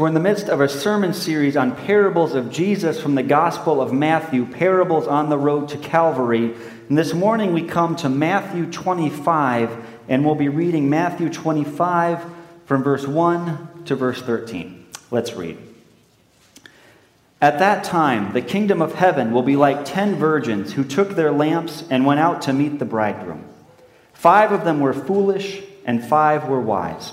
So, we're in the midst of a sermon series on parables of Jesus from the Gospel of Matthew, parables on the road to Calvary. And this morning we come to Matthew 25, and we'll be reading Matthew 25 from verse 1 to verse 13. Let's read. At that time, the kingdom of heaven will be like ten virgins who took their lamps and went out to meet the bridegroom. Five of them were foolish, and five were wise.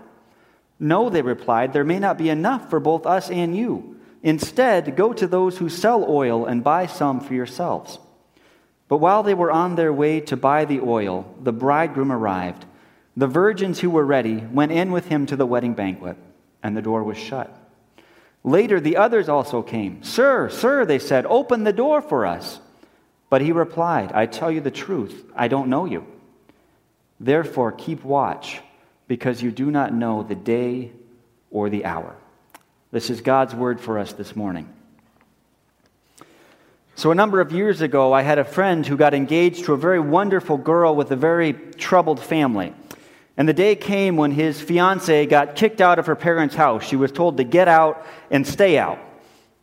No, they replied, there may not be enough for both us and you. Instead, go to those who sell oil and buy some for yourselves. But while they were on their way to buy the oil, the bridegroom arrived. The virgins who were ready went in with him to the wedding banquet, and the door was shut. Later, the others also came. Sir, sir, they said, open the door for us. But he replied, I tell you the truth, I don't know you. Therefore, keep watch because you do not know the day or the hour. This is God's word for us this morning. So, a number of years ago, I had a friend who got engaged to a very wonderful girl with a very troubled family. And the day came when his fiancee got kicked out of her parents' house. She was told to get out and stay out.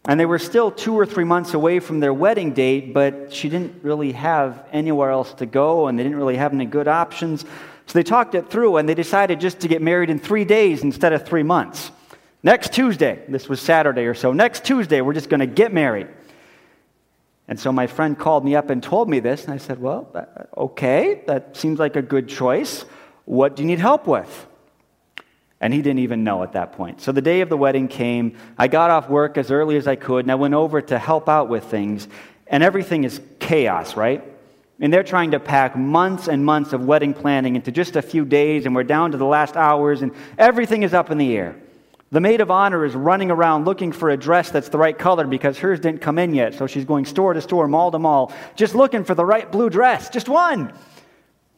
And they were still two or three months away from their wedding date, but she didn't really have anywhere else to go, and they didn't really have any good options. So they talked it through and they decided just to get married in three days instead of three months. Next Tuesday, this was Saturday or so, next Tuesday, we're just going to get married. And so my friend called me up and told me this, and I said, Well, uh, okay, that seems like a good choice. What do you need help with? And he didn't even know at that point. So the day of the wedding came. I got off work as early as I could, and I went over to help out with things. And everything is chaos, right? And they're trying to pack months and months of wedding planning into just a few days, and we're down to the last hours, and everything is up in the air. The maid of honor is running around looking for a dress that's the right color because hers didn't come in yet, so she's going store to store, mall to mall, just looking for the right blue dress, just one.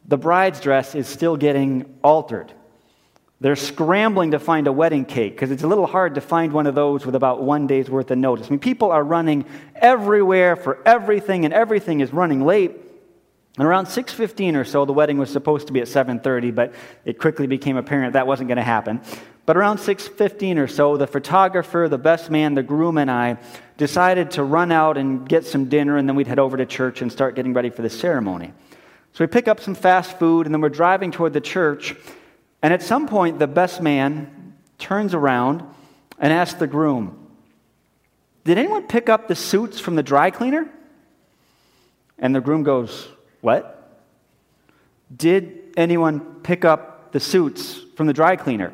The bride's dress is still getting altered. They're scrambling to find a wedding cake because it's a little hard to find one of those with about one day's worth of notice. I mean, people are running everywhere for everything, and everything is running late. And around 6:15 or so, the wedding was supposed to be at 7:30, but it quickly became apparent that wasn't going to happen. But around 6:15 or so, the photographer, the best man, the groom, and I decided to run out and get some dinner, and then we'd head over to church and start getting ready for the ceremony. So we pick up some fast food, and then we're driving toward the church. And at some point, the best man turns around and asks the groom, "Did anyone pick up the suits from the dry cleaner?" And the groom goes, what? Did anyone pick up the suits from the dry cleaner?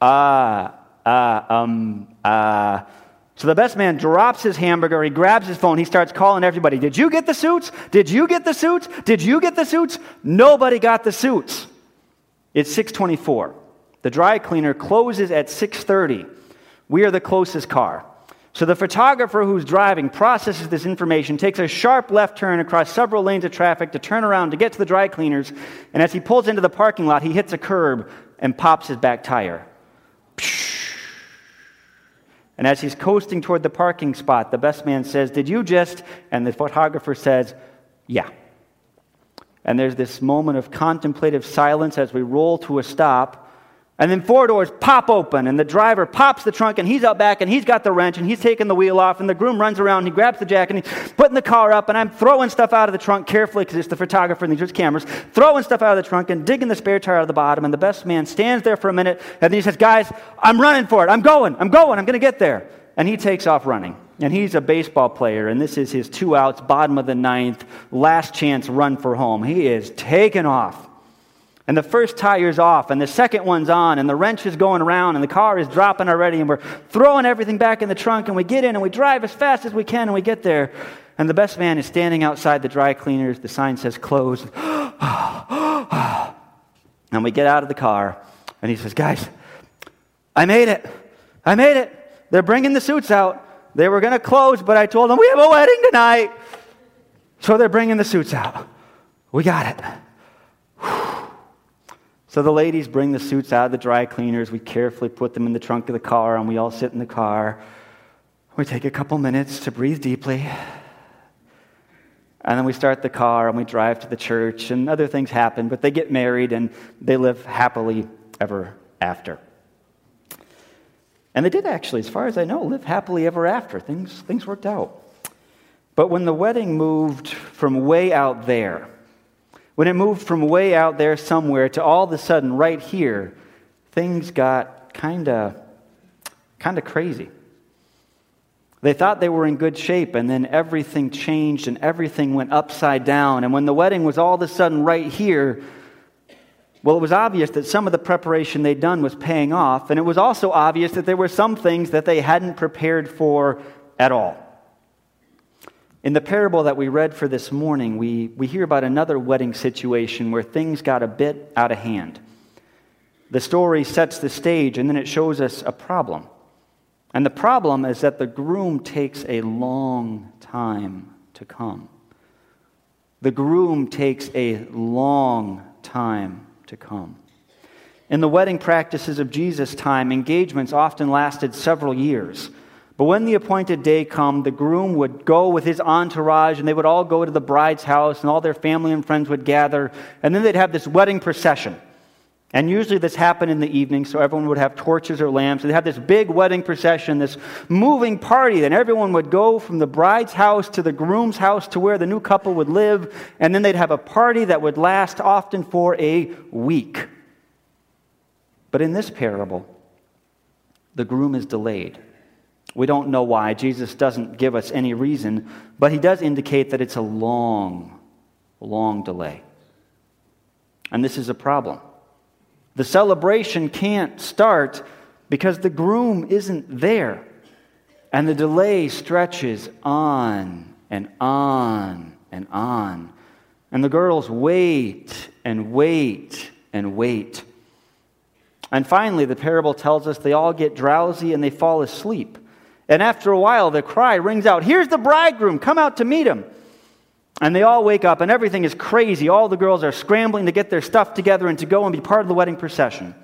Ah, ah, um, ah. So the best man drops his hamburger, he grabs his phone, he starts calling everybody. Did you get the suits? Did you get the suits? Did you get the suits? Nobody got the suits. It's 624. The dry cleaner closes at 630. We are the closest car. So the photographer who's driving processes this information, takes a sharp left turn across several lanes of traffic to turn around to get to the dry cleaners, and as he pulls into the parking lot, he hits a curb and pops his back tire. And as he's coasting toward the parking spot, the best man says, Did you just? And the photographer says, Yeah. And there's this moment of contemplative silence as we roll to a stop. And then four doors pop open, and the driver pops the trunk, and he's out back, and he's got the wrench, and he's taking the wheel off, and the groom runs around, and he grabs the jack, and he's putting the car up, and I'm throwing stuff out of the trunk carefully, because it's the photographer and these are cameras, throwing stuff out of the trunk and digging the spare tire out of the bottom, and the best man stands there for a minute, and then he says, guys, I'm running for it. I'm going. I'm going. I'm going to get there. And he takes off running. And he's a baseball player, and this is his two outs, bottom of the ninth, last chance run for home. He is taking off. And the first tire's off, and the second one's on, and the wrench is going around, and the car is dropping already, and we're throwing everything back in the trunk, and we get in, and we drive as fast as we can, and we get there. And the best man is standing outside the dry cleaners. The sign says closed. and we get out of the car, and he says, Guys, I made it. I made it. They're bringing the suits out. They were going to close, but I told them, we have a wedding tonight. So they're bringing the suits out. We got it. So the ladies bring the suits out of the dry cleaners. We carefully put them in the trunk of the car, and we all sit in the car. We take a couple minutes to breathe deeply. And then we start the car and we drive to the church, and other things happen, but they get married and they live happily ever after. And they did actually, as far as I know, live happily ever after. Things, things worked out. But when the wedding moved from way out there, when it moved from way out there somewhere to all of a sudden right here, things got kind of kind of crazy. They thought they were in good shape, and then everything changed and everything went upside down. And when the wedding was all of a sudden right here, well, it was obvious that some of the preparation they'd done was paying off, and it was also obvious that there were some things that they hadn't prepared for at all. In the parable that we read for this morning, we, we hear about another wedding situation where things got a bit out of hand. The story sets the stage, and then it shows us a problem. And the problem is that the groom takes a long time to come. The groom takes a long time to come. In the wedding practices of Jesus' time, engagements often lasted several years. But when the appointed day come, the groom would go with his entourage and they would all go to the bride's house and all their family and friends would gather. And then they'd have this wedding procession. And usually this happened in the evening, so everyone would have torches or lamps. They'd have this big wedding procession, this moving party. Then everyone would go from the bride's house to the groom's house to where the new couple would live. And then they'd have a party that would last often for a week. But in this parable, the groom is delayed. We don't know why. Jesus doesn't give us any reason, but he does indicate that it's a long, long delay. And this is a problem. The celebration can't start because the groom isn't there. And the delay stretches on and on and on. And the girls wait and wait and wait. And finally, the parable tells us they all get drowsy and they fall asleep. And after a while, the cry rings out Here's the bridegroom, come out to meet him. And they all wake up, and everything is crazy. All the girls are scrambling to get their stuff together and to go and be part of the wedding procession.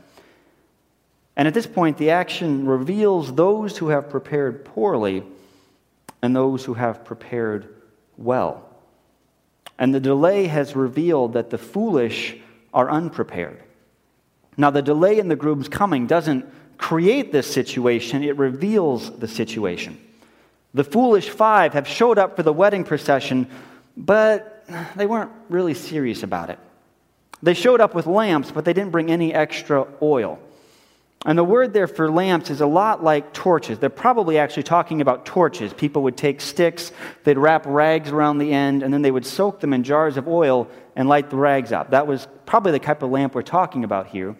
And at this point, the action reveals those who have prepared poorly and those who have prepared well. And the delay has revealed that the foolish are unprepared. Now, the delay in the groom's coming doesn't create this situation, it reveals the situation. The foolish five have showed up for the wedding procession but they weren't really serious about it. They showed up with lamps, but they didn't bring any extra oil. And the word there for lamps is a lot like torches. They're probably actually talking about torches. People would take sticks, they'd wrap rags around the end, and then they would soak them in jars of oil and light the rags up. That was probably the type of lamp we're talking about here.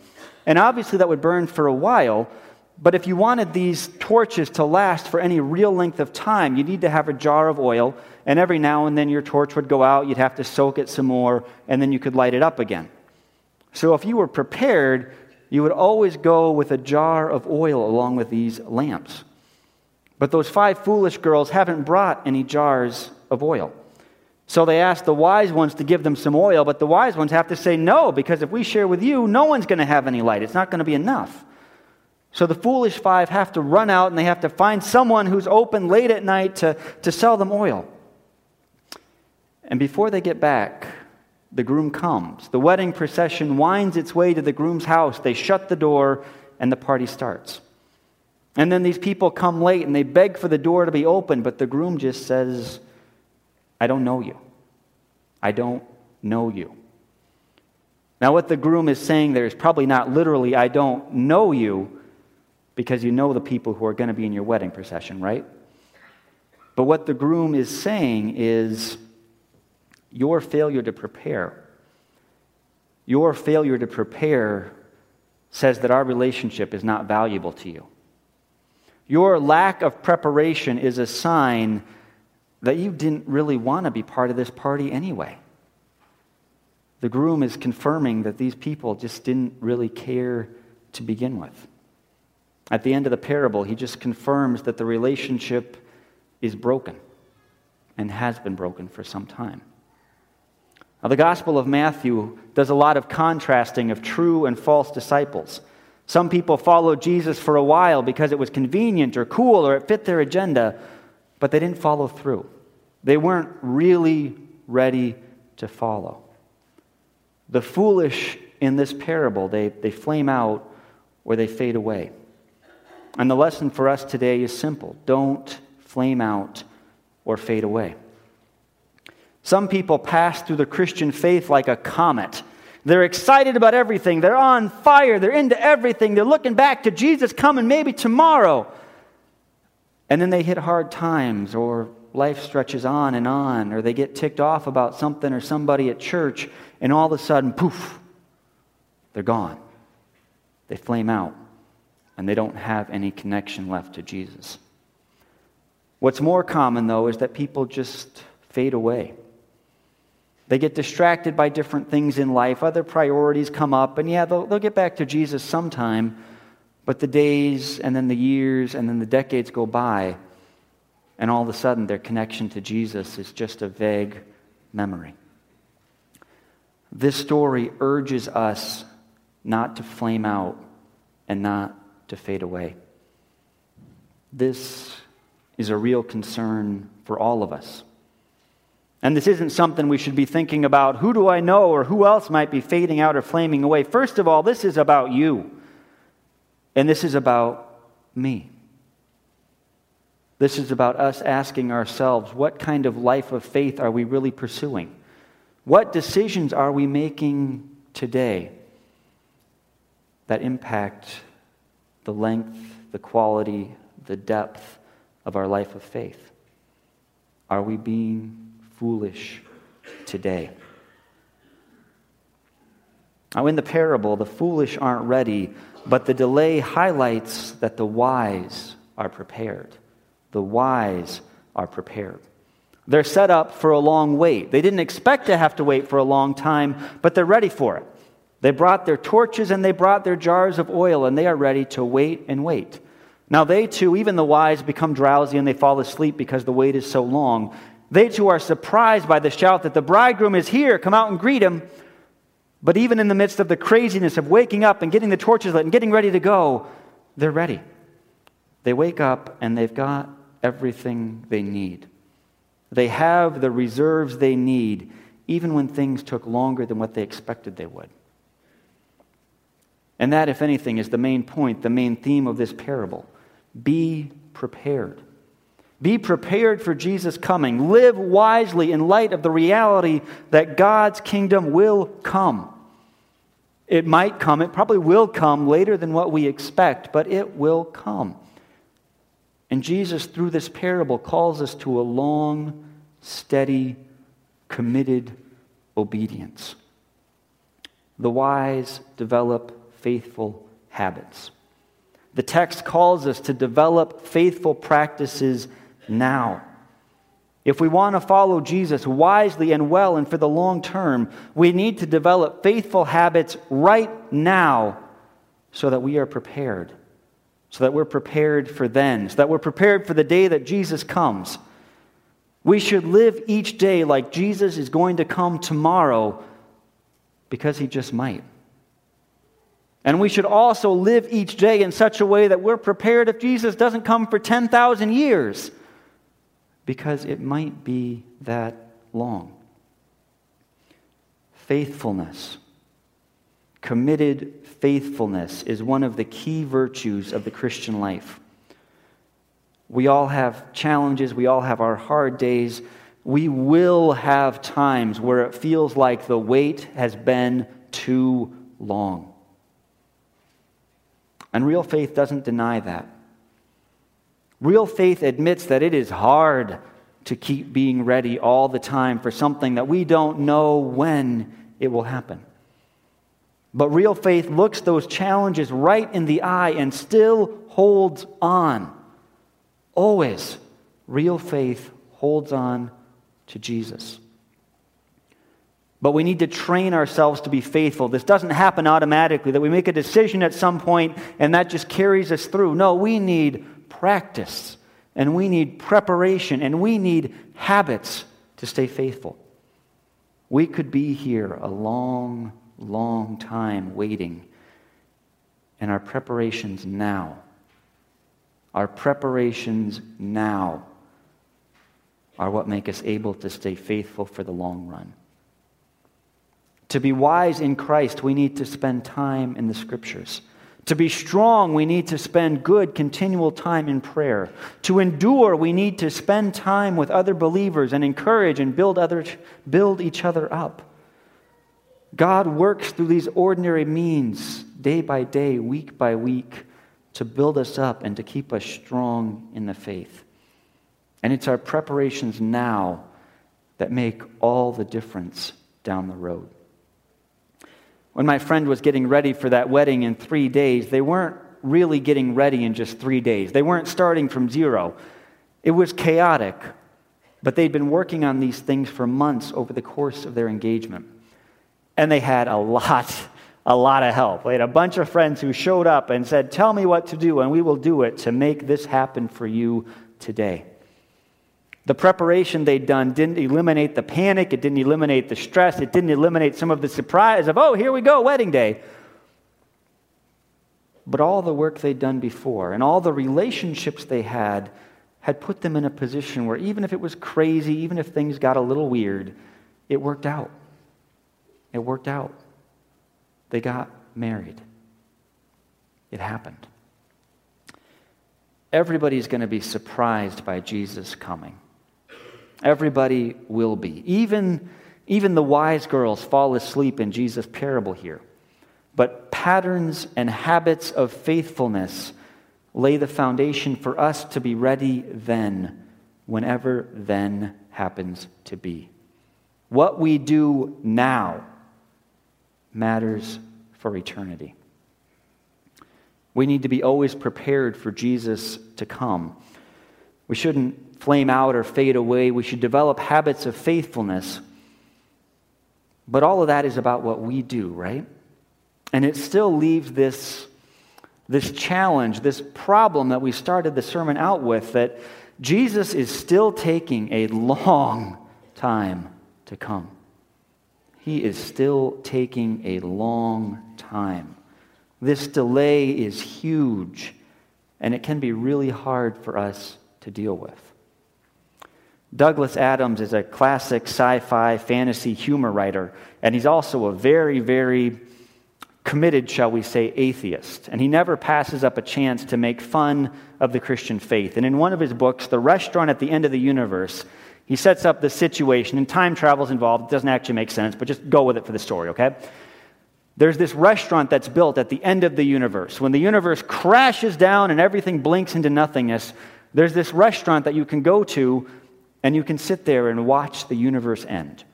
And obviously, that would burn for a while, but if you wanted these torches to last for any real length of time, you need to have a jar of oil, and every now and then your torch would go out, you'd have to soak it some more, and then you could light it up again. So if you were prepared, you would always go with a jar of oil along with these lamps. But those five foolish girls haven't brought any jars of oil. So they ask the wise ones to give them some oil, but the wise ones have to say no, because if we share with you, no one's going to have any light. It's not going to be enough. So the foolish five have to run out and they have to find someone who's open late at night to, to sell them oil. And before they get back, the groom comes. The wedding procession winds its way to the groom's house. They shut the door and the party starts. And then these people come late and they beg for the door to be open, but the groom just says, I don't know you. I don't know you. Now, what the groom is saying there is probably not literally, I don't know you, because you know the people who are going to be in your wedding procession, right? But what the groom is saying is your failure to prepare. Your failure to prepare says that our relationship is not valuable to you. Your lack of preparation is a sign that you didn't really want to be part of this party anyway. The groom is confirming that these people just didn't really care to begin with. At the end of the parable, he just confirms that the relationship is broken and has been broken for some time. Now, the Gospel of Matthew does a lot of contrasting of true and false disciples. Some people followed Jesus for a while because it was convenient or cool or it fit their agenda, but they didn't follow through. They weren't really ready to follow. The foolish in this parable, they, they flame out or they fade away. And the lesson for us today is simple don't flame out or fade away. Some people pass through the Christian faith like a comet. They're excited about everything. They're on fire. They're into everything. They're looking back to Jesus coming maybe tomorrow. And then they hit hard times, or life stretches on and on, or they get ticked off about something or somebody at church, and all of a sudden, poof, they're gone. They flame out, and they don't have any connection left to Jesus. What's more common, though, is that people just fade away. They get distracted by different things in life. Other priorities come up, and yeah, they'll, they'll get back to Jesus sometime, but the days and then the years and then the decades go by, and all of a sudden their connection to Jesus is just a vague memory. This story urges us not to flame out and not to fade away. This is a real concern for all of us. And this isn't something we should be thinking about who do I know or who else might be fading out or flaming away. First of all, this is about you. And this is about me. This is about us asking ourselves what kind of life of faith are we really pursuing? What decisions are we making today that impact the length, the quality, the depth of our life of faith? Are we being foolish today. Now, in the parable, the foolish aren't ready, but the delay highlights that the wise are prepared. The wise are prepared. They're set up for a long wait. They didn't expect to have to wait for a long time, but they're ready for it. They brought their torches and they brought their jars of oil, and they are ready to wait and wait. Now, they too, even the wise, become drowsy and they fall asleep because the wait is so long. They too are surprised by the shout that the bridegroom is here, come out and greet him. But even in the midst of the craziness of waking up and getting the torches lit and getting ready to go, they're ready. They wake up and they've got everything they need. They have the reserves they need, even when things took longer than what they expected they would. And that, if anything, is the main point, the main theme of this parable. Be prepared. Be prepared for Jesus' coming. Live wisely in light of the reality that God's kingdom will come. It might come, it probably will come later than what we expect, but it will come. And Jesus, through this parable, calls us to a long, steady, committed obedience. The wise develop faithful habits. The text calls us to develop faithful practices now. If we want to follow Jesus wisely and well and for the long term, we need to develop faithful habits right now so that we are prepared. So that we're prepared for then, so that we're prepared for the day that Jesus comes. We should live each day like Jesus is going to come tomorrow because he just might. And we should also live each day in such a way that we're prepared if Jesus doesn't come for 10,000 years because it might be that long. Faithfulness, committed faithfulness, is one of the key virtues of the Christian life. We all have challenges, we all have our hard days. We will have times where it feels like the wait has been too long. And real faith doesn't deny that. Real faith admits that it is hard to keep being ready all the time for something that we don't know when it will happen. But real faith looks those challenges right in the eye and still holds on. Always, real faith holds on to Jesus. But we need to train ourselves to be faithful. This doesn't happen automatically, that we make a decision at some point and that just carries us through. No, we need practice. and we need preparation, and we need habits to stay faithful. We could be here a long, long time waiting, and our preparations now, our preparations now are what make us able to stay faithful for the long run. To be wise in Christ, we need to spend time in the scriptures. To be strong, we need to spend good, continual time in prayer. To endure, we need to spend time with other believers and encourage and build, other, build each other up. God works through these ordinary means, day by day, week by week, to build us up and to keep us strong in the faith. And it's our preparations now that make all the difference down the road. When my friend was getting ready for that wedding in three days, they weren't really getting ready in just three days. They weren't starting from zero. It was chaotic, but they'd been working on these things for months over the course of their engagement. And they had a lot, a lot of help. They had a bunch of friends who showed up and said, Tell me what to do, and we will do it to make this happen for you today. The preparation they'd done didn't eliminate the panic, it didn't eliminate the stress, it didn't eliminate some of the surprise of, oh, here we go, wedding day. But all the work they'd done before and all the relationships they had had put them in a position where even if it was crazy, even if things got a little weird, it worked out. It worked out. They got married. It happened. Everybody's going to be surprised by Jesus coming. Everybody will be. Even, even the wise girls fall asleep in Jesus' parable here. But patterns and habits of faithfulness lay the foundation for us to be ready then, whenever then happens to be. What we do now matters for eternity. We need to be always prepared for Jesus to come. We shouldn't flame out or fade away. We should develop habits of faithfulness. But all of that is about what we do, right? And it still leaves this, this challenge, this problem that we started the sermon out with that Jesus is still taking a long time to come. He is still taking a long time. This delay is huge, and it can be really hard for us to deal with. Douglas Adams is a classic sci fi fantasy humor writer, and he's also a very, very committed, shall we say, atheist. And he never passes up a chance to make fun of the Christian faith. And in one of his books, The Restaurant at the End of the Universe, he sets up the situation, and time travel's involved. It doesn't actually make sense, but just go with it for the story, okay? There's this restaurant that's built at the end of the universe. When the universe crashes down and everything blinks into nothingness, there's this restaurant that you can go to and you can sit there and watch the universe end.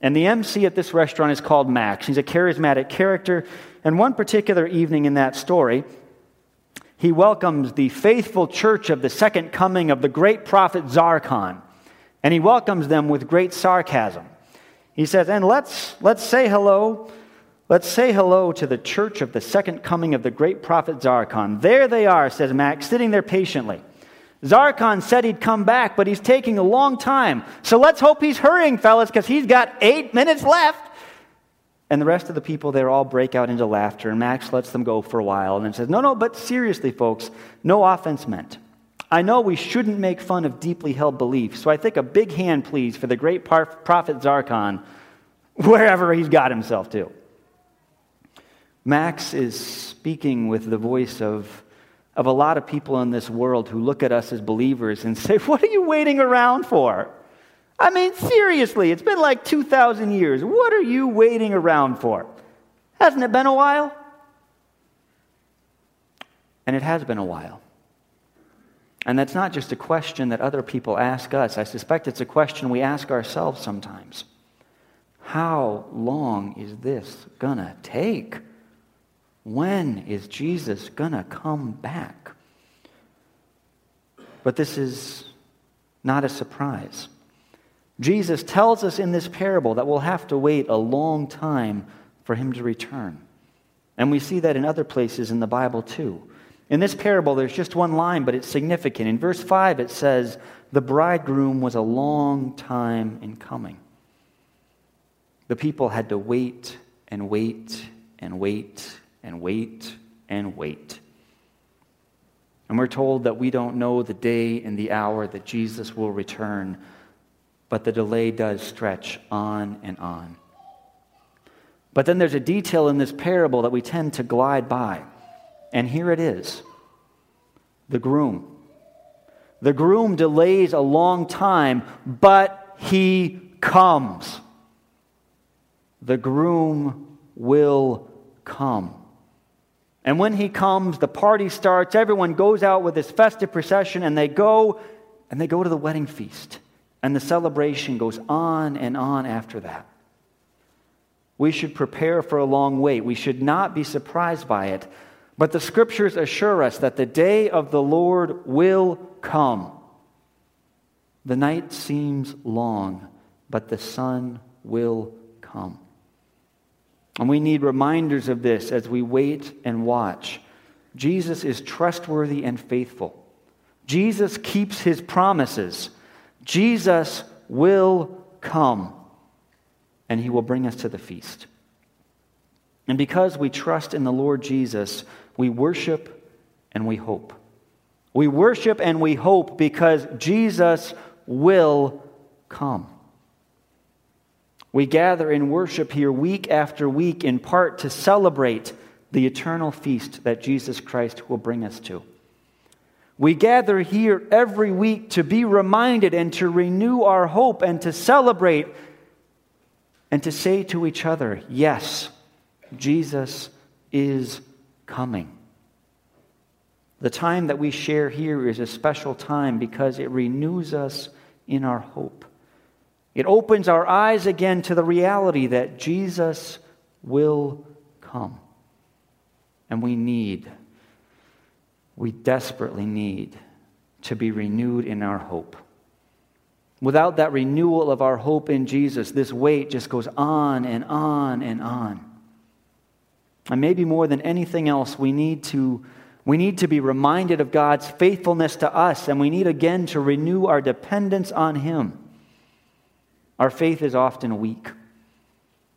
And the MC at this restaurant is called Max. He's a charismatic character. And one particular evening in that story, he welcomes the faithful church of the second coming of the great prophet Zarquon. And he welcomes them with great sarcasm. He says, And let's, let's say hello. Let's say hello to the church of the second coming of the great prophet Zarquon. There they are, says Max, sitting there patiently. Zarquon said he'd come back, but he's taking a long time. So let's hope he's hurrying, fellas, because he's got eight minutes left. And the rest of the people there all break out into laughter, and Max lets them go for a while and then says, No, no, but seriously, folks, no offense meant. I know we shouldn't make fun of deeply held beliefs, so I think a big hand, please, for the great prophet Zarquon, wherever he's got himself to. Max is speaking with the voice of of a lot of people in this world who look at us as believers and say, What are you waiting around for? I mean, seriously, it's been like 2,000 years. What are you waiting around for? Hasn't it been a while? And it has been a while. And that's not just a question that other people ask us. I suspect it's a question we ask ourselves sometimes. How long is this to take? When is Jesus going to come back? But this is not a surprise. Jesus tells us in this parable that we'll have to wait a long time for him to return. And we see that in other places in the Bible too. In this parable, there's just one line, but it's significant. In verse 5, it says, The bridegroom was a long time in coming. The people had to wait and wait and wait and wait and wait. And we're told that we don't know the day and the hour that Jesus will return, but the delay does stretch on and on. But then there's a detail in this parable that we tend to glide by. And here it is the groom. The groom delays a long time, but he comes. The groom will come. And when he comes, the party starts. Everyone goes out with this festive procession and they go and they go to the wedding feast. And the celebration goes on and on after that. We should prepare for a long wait. We should not be surprised by it. But the scriptures assure us that the day of the Lord will come. The night seems long, but the sun will come. And we need reminders of this as we wait and watch. Jesus is trustworthy and faithful. Jesus keeps his promises. Jesus will come, and he will bring us to the feast. And because we trust in the Lord Jesus, we worship and we hope. We worship and we hope because Jesus will come. We gather in worship here week after week in part to celebrate the eternal feast that Jesus Christ will bring us to. We gather here every week to be reminded and to renew our hope and to celebrate and to say to each other, Yes, Jesus is coming. The time that we share here is a special time because it renews us in our hope. It opens our eyes again to the reality that Jesus will come. And we need, we desperately need to be renewed in our hope. Without that renewal of our hope in Jesus, this wait just goes on and on and on. And maybe more than anything else, we need to, we need to be reminded of God's faithfulness to us, and we need again to renew our dependence on Him. Our faith is often weak.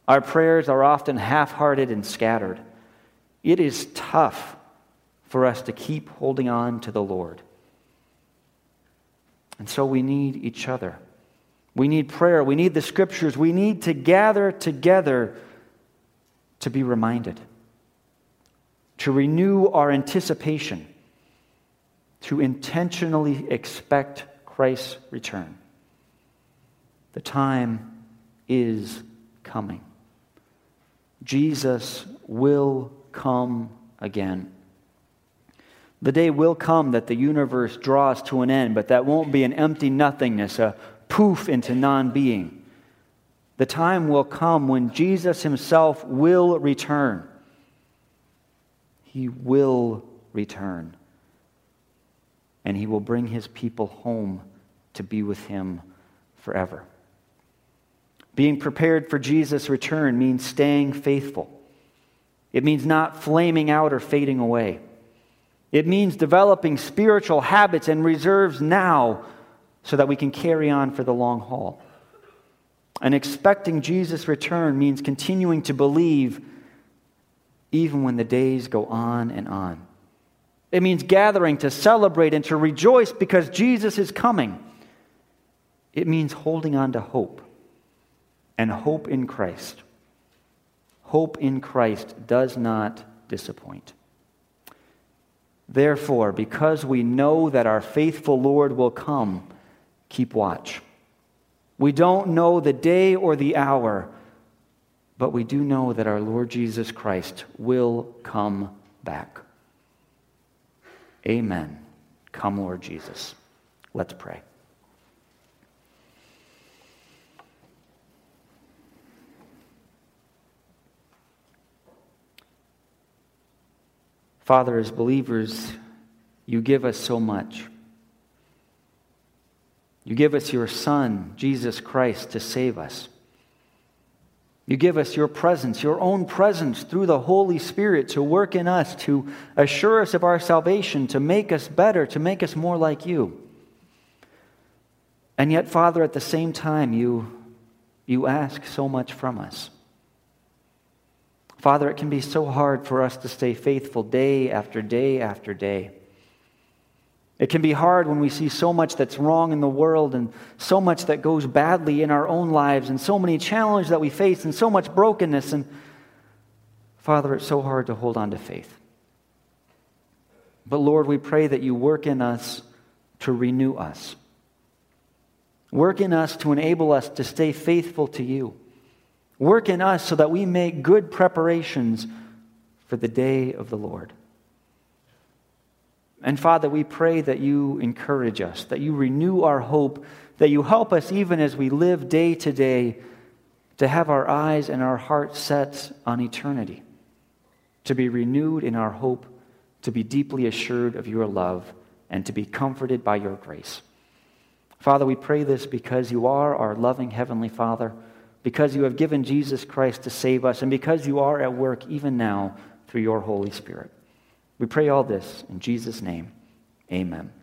Our prayers are often half hearted and scattered. It is tough for us to keep holding on to the Lord. And so we need each other. We need prayer. We need the scriptures. We need to gather together to be reminded, to renew our anticipation, to intentionally expect Christ's return. The time is coming. Jesus will come again. The day will come that the universe draws to an end, but that won't be an empty nothingness, a poof into non being. The time will come when Jesus himself will return. He will return. And he will bring his people home to be with him forever. Being prepared for Jesus' return means staying faithful. It means not flaming out or fading away. It means developing spiritual habits and reserves now so that we can carry on for the long haul. And expecting Jesus' return means continuing to believe even when the days go on and on. It means gathering to celebrate and to rejoice because Jesus is coming. It means holding on to hope and hope in Christ. Hope in Christ does not disappoint. Therefore, because we know that our faithful Lord will come, keep watch. We don't know the day or the hour, but we do know that our Lord Jesus Christ will come back. Amen. Come, Lord Jesus. Let's pray. Father, as believers, you give us so much. You give us your Son, Jesus Christ, to save us. You give us your presence, your own presence through the Holy Spirit to work in us, to assure us of our salvation, to make us better, to make us more like you. And yet, Father, at the same time, you, you ask so much from us. Father, it can be so hard for us to stay faithful day after day after day. It can be hard when we see so much that's wrong in the world and so much that goes badly in our own lives and so many challenges that we face and so much brokenness. And Father, it's so hard to hold on to faith. But Lord, we pray that you work in us to renew us. Work in us to enable us to stay faithful to you. Work in us so that we make good preparations for the day of the Lord. And Father, we pray that you encourage us, that you renew our hope, that you help us even as we live day to day to have our eyes and our hearts set on eternity, to be renewed in our hope, to be deeply assured of your love, and to be comforted by your grace. Father, we pray this because you are our loving Heavenly Father, because you have given Jesus Christ to save us, and because you are at work even now through your Holy Spirit. We pray all this in Jesus' name. Amen.